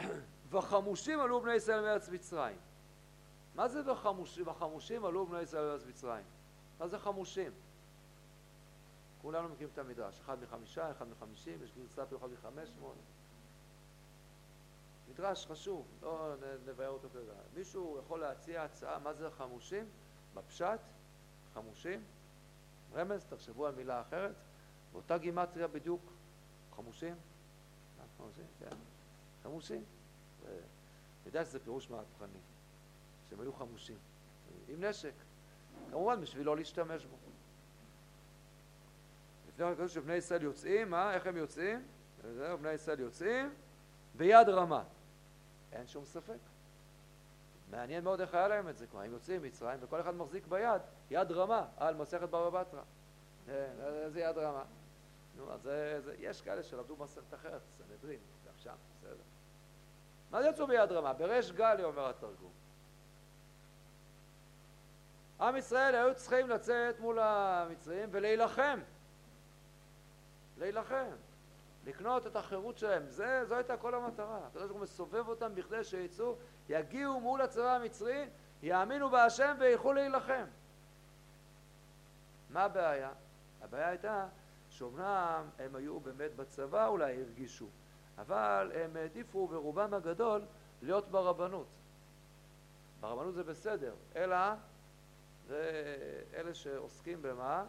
*clears throat* וחמושים עלו בני ישראל מארץ מצרים. מה זה וחמושים? וחמושים עלו בני ישראל מארץ מצרים. מה זה חמושים? כולנו מכירים את המדרש, אחד מחמישה, אחד מחמישים, יש גרסה אפילו אחד מחמש מאות. מדרש חשוב, לא נבאר אותו כרגע. מישהו יכול להציע הצעה מה זה חמושים? בפשט, חמושים, רמז, תחשבו על מילה אחרת, באותה גימטריה בדיוק, חמושים, חמושים, כן, חמושים. אני יודע שזה פירוש מהפכני, שהם היו חמושים, עם נשק, כמובן בשביל לא להשתמש בו. לפני כתוב שבני ישראל יוצאים, מה? איך הם יוצאים? בני ישראל יוצאים ביד רמה. אין שום ספק. מעניין מאוד איך היה להם את זה כבר, הם יוצאים ממצרים וכל אחד מחזיק ביד, יד רמה, על מסכת בבא בתרא. כן, איזה יד רמה. נו, אז זה, יש כאלה שלמדו מסכת אחרת, סנהדרין, גם שם, בסדר. מה יצאו ביד רמה? בריש גלי אומר התרגום. עם ישראל היו צריכים לצאת מול המצרים ולהילחם. להילחם. לקנות את החירות שלהם. זה, זו הייתה כל המטרה. הקדוש ברוך הוא מסובב אותם בכדי שיצאו, יגיעו מול הצבא המצרי, יאמינו בהשם וילכו להילחם. מה הבעיה? הבעיה הייתה שאומנם הם היו באמת בצבא, אולי הרגישו, אבל הם העדיפו ברובם הגדול להיות ברבנות. ברבנות זה בסדר, אלא זה אלה שעוסקים במה?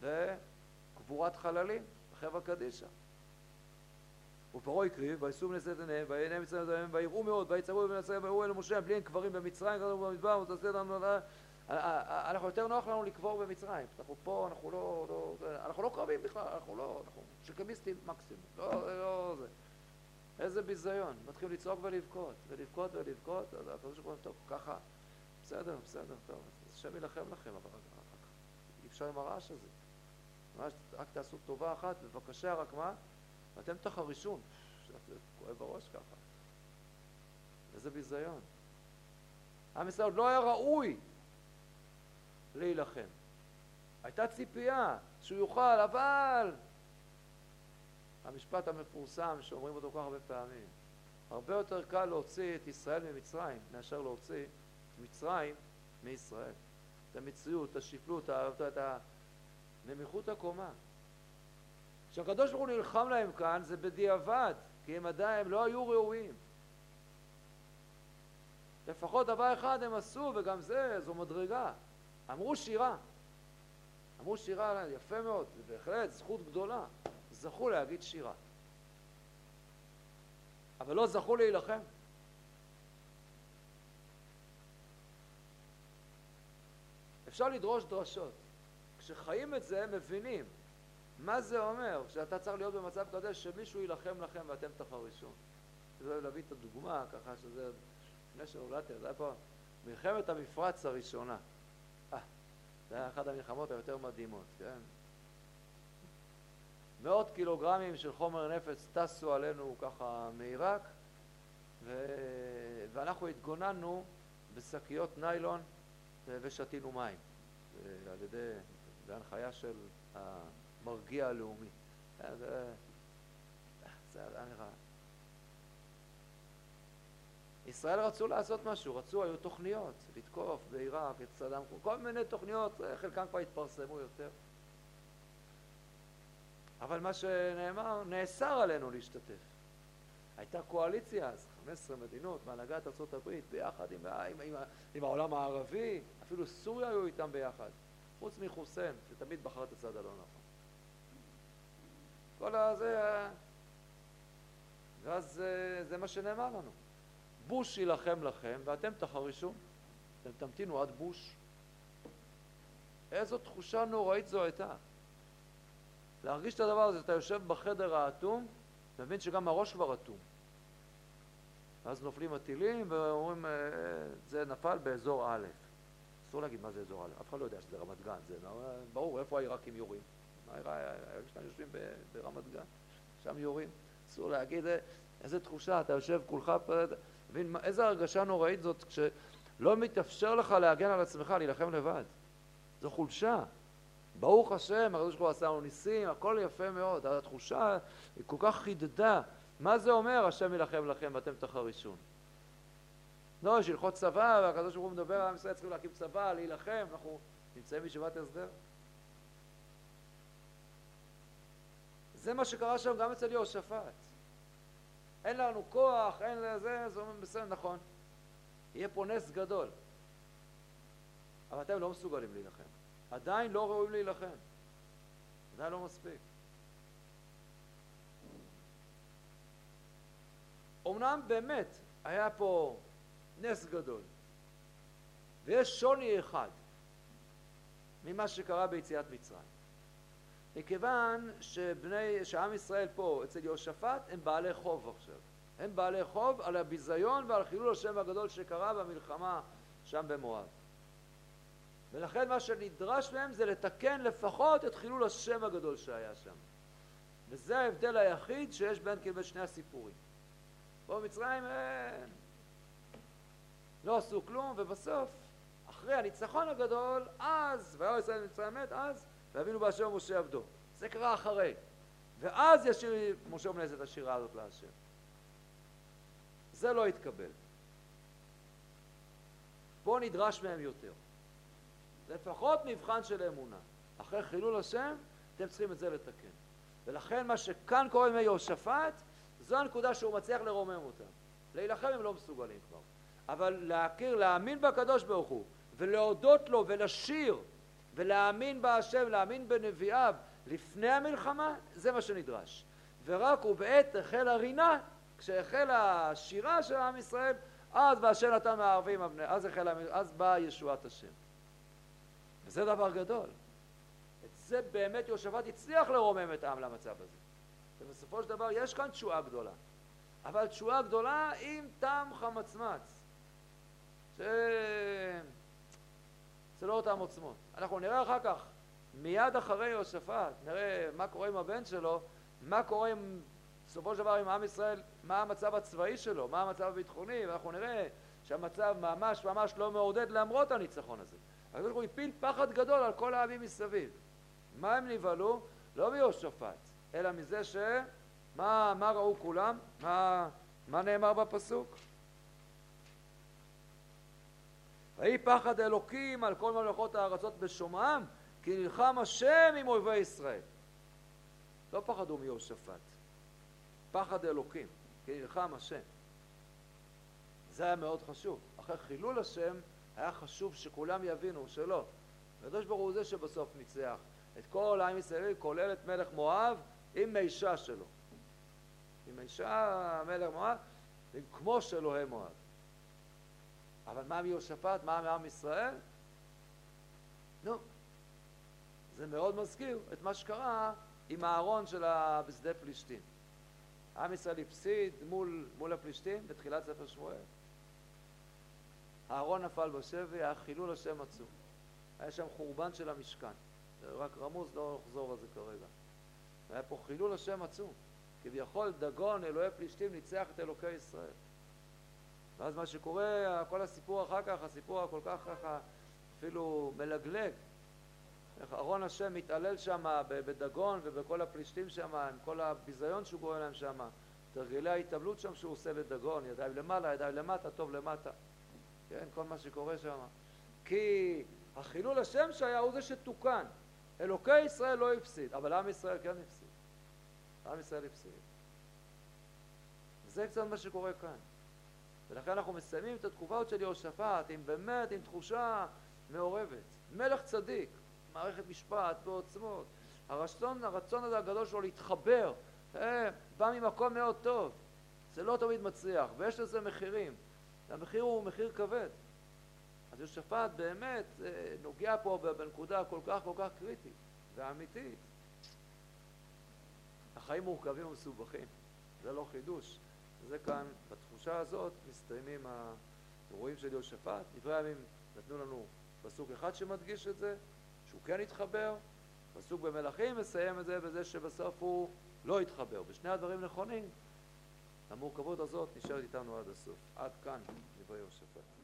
בקבורת חללים, בחברה קדישא. ופרעה הקריב, ויישאו בני שאת עיניהם, ועיני מצרים זמם, ויראו מאוד, בבני ישראל, ויראו אל משה, בלי אין קברים במצרים, כתוב במדבר, ותעשה לנו, אנחנו יותר נוח לנו לקבור במצרים, אנחנו פה, אנחנו לא, לא, אנחנו לא קרבים בכלל, אנחנו לא, אנחנו שקמיסטים מקסימום, לא, לא זה. איזה ביזיון, מתחילים לצעוק ולבכות, ולבכות ולבכות, אז הקדוש ברוך הוא טוב, ככה, בסדר, בסדר, טוב, אז השם יילחם לכם, אבל אי אפשר עם הרעש הזה. ממש, רק תעשו טובה אחת, בבקשה, רק מה? ואתם תחרישון, כואב בראש ככה. איזה ביזיון. עם ישראל עוד לא היה ראוי להילחם. הייתה ציפייה שהוא יוכל, אבל המשפט המפורסם שאומרים אותו כל כך הרבה פעמים, הרבה יותר קל להוציא את ישראל ממצרים מאשר להוציא את מצרים מישראל. את המצריות, את השפלות, את הנמיכות הקומה. כשהקדוש ברוך הוא נלחם להם כאן זה בדיעבד, כי הם עדיין הם לא היו ראויים. לפחות דבר אחד הם עשו, וגם זה, זו מדרגה. אמרו שירה. אמרו שירה, יפה מאוד, זה בהחלט זכות גדולה. זכו להגיד שירה. אבל לא זכו להילחם. אפשר לדרוש דרשות. כשחיים את זה, מבינים. מה זה אומר? שאתה צריך להיות במצב כזה שמישהו יילחם לכם ואתם תחרישו. אני אוהב להביא את הדוגמה, ככה שזה, לפני שנולדתי, זה היה פה מלחמת המפרץ הראשונה. אה, זה היה אחת המלחמות היותר מדהימות, כן? מאות קילוגרמים של חומר נפץ טסו עלינו ככה מעיראק, ו... ואנחנו התגוננו בשקיות ניילון ושתינו מים, על ידי, בהנחיה של המרגיע הלאומי. היה נראה. ישראל רצו לעשות משהו, רצו, היו תוכניות, לתקוף בעיראק את סדאם, כל מיני תוכניות, חלקן כבר התפרסמו יותר. אבל מה שנאמר, נאסר עלינו להשתתף. הייתה קואליציה אז, 15 מדינות, בהנהגת ארה"ב, ביחד עם, עם, עם, עם העולם הערבי, אפילו סוריה היו איתם ביחד, חוץ מחוסיין, שתמיד בחר את הצד הלא נכון. ואז זה, זה מה שנאמר לנו. בוש יילחם לכם ואתם תחרישו. אתם תמתינו עד בוש. איזו תחושה נוראית זו הייתה. להרגיש את הדבר הזה, אתה יושב בחדר האטום, מבין שגם הראש כבר אטום. ואז נופלים הטילים ואומרים, אה, זה נפל באזור א'. אסור להגיד מה זה אזור א', אף אחד לא יודע שזה רמת גן, זה ברור, איפה העיראקים יורים? העיראקים שלנו יושבים ברמת גן, שם יורים. אסור להגיד, אה, איזה תחושה, אתה יושב כולך, מבין, איזה הרגשה נוראית זאת כשלא מתאפשר לך להגן על עצמך, להילחם לבד. זו חולשה. ברוך השם, ברוך הוא עשה לנו ניסים, הכל יפה מאוד, התחושה היא כל כך חידדה. מה זה אומר, השם יילחם לכם ואתם תחרישון? לא, יש הלכות צבא, והקדוש ברוך הוא מדבר, עם ישראל צריכים להקים צבא, להילחם, אנחנו נמצאים בישיבת הסדר. זה מה שקרה שם גם אצל יהושפט. אין לנו כוח, אין לזה, זה אומר בסדר, נכון. יהיה פה נס גדול. אבל אתם לא מסוגלים להילחם. עדיין לא ראויים להילחם. עדיין לא מספיק. אמנם באמת היה פה נס גדול, ויש שוני אחד ממה שקרה ביציאת מצרים. מכיוון שבני, שעם ישראל פה אצל יהושפט הם בעלי חוב עכשיו. הם בעלי חוב על הביזיון ועל חילול השם הגדול שקרה במלחמה שם במואב. ולכן מה שנדרש מהם זה לתקן לפחות את חילול השם הגדול שהיה שם. וזה ההבדל היחיד שיש בין כאילו שני הסיפורים. פה במצרים אה, לא עשו כלום, ובסוף, אחרי הניצחון הגדול, אז, ויאמר ישראל במצרים מת, אז, ויבינו באשר משה עבדו. זה קרה אחרי. ואז ישיר משה מנז את השירה הזאת להשם. זה לא התקבל. פה נדרש מהם יותר. לפחות מבחן של אמונה. אחרי חילול השם, אתם צריכים את זה לתקן. ולכן מה שכאן קורה עם יהושפט, זו הנקודה שהוא מצליח לרומם אותם. להילחם הם לא מסוגלים כבר. אבל להכיר, להאמין בקדוש ברוך הוא, ולהודות לו ולשיר, ולהאמין בהשם, להאמין בנביאיו, לפני המלחמה, זה מה שנדרש. ורק ובעת החל הרינה, כשהחלה השירה של עם ישראל, אז והשם נתן מהערבים אז, החל, אז באה ישועת השם. וזה דבר גדול. את זה באמת יהושפט הצליח לרומם את העם למצב הזה. ובסופו של דבר יש כאן תשועה גדולה. אבל תשועה גדולה עם טעם חמצמץ. אותם עוצמות. אנחנו נראה אחר כך, מיד אחרי יהושפט, נראה מה קורה עם הבן שלו, מה קורה עם, בסופו של דבר עם עם ישראל, מה המצב הצבאי שלו, מה המצב הביטחוני, ואנחנו נראה שהמצב ממש ממש לא מעודד למרות הניצחון הזה. הקדוש ברוך הוא הפיל פחד גדול על כל העמים מסביב. מה הם נבהלו? לא מיהושפט, אלא מזה ש... מה, מה ראו כולם? מה, מה נאמר בפסוק? ויהי פחד אלוקים על כל ממלכות הארצות בשומעם, כי נלחם השם עם אויבי ישראל. לא פחדו מיהושפט, פחד אלוקים, כי נלחם השם. זה היה מאוד חשוב. אחרי חילול השם היה חשוב שכולם יבינו שלא. הקדוש ברוך הוא זה שבסוף ניצח את כל עם ישראל, כולל את מלך מואב עם מישה שלו. עם מישה מלך מואב, כמו שאלוהי מואב. אבל מה מיהושפט? מה מעם ישראל? נו, זה מאוד מזכיר את מה שקרה עם הארון של בשדה פלישתים. עם ישראל הפסיד מול, מול הפלישתים בתחילת ספר שמואל. הארון נפל בשבי, היה חילול השם עצום. היה שם חורבן של המשכן. זה רק רמוז, לא נחזור על זה כרגע. היה פה חילול השם עצום. כביכול דגון, אלוהי פלישתים, ניצח את אלוקי ישראל. ואז מה שקורה, כל הסיפור אחר כך, הסיפור הכל כך ככה אפילו מלגלג. איך ארון השם מתעלל שם בדגון ובכל הפלישתים שם, עם כל הביזיון שהוא קורא להם שם, תרגילי ההתאבלות שם שהוא עושה לדגון, ידיים למעלה, ידיים למטה, טוב למטה. כן, כל מה שקורה שם. כי החילול השם שהיה הוא זה שתוקן. אלוקי ישראל לא הפסיד, אבל עם ישראל כן הפסיד. עם ישראל הפסיד. זה קצת מה שקורה כאן. ולכן אנחנו מסיימים את התקופה הזאת של יהושפט עם באמת, עם תחושה מעורבת. מלך צדיק, מערכת משפט בעוצמות. הרצון, הרצון הזה הגדול שלו להתחבר, אה, בא ממקום מאוד טוב. זה לא תמיד מצליח, ויש לזה מחירים. והמחיר הוא מחיר כבד. אז יהושפט באמת אה, נוגע פה בנקודה כל כך כל כך קריטית ואמיתית. החיים מורכבים ומסובכים, זה לא חידוש. זה כאן, בתחושה הזאת, מסתיימים האירועים של יהושפט. דברי הימים נתנו לנו פסוק אחד שמדגיש את זה, שהוא כן התחבר, פסוק במלכים מסיים את זה בזה שבסוף הוא לא התחבר. ושני הדברים נכונים, המורכבות הזאת נשארת איתנו עד הסוף. עד כאן דברי יהושפט.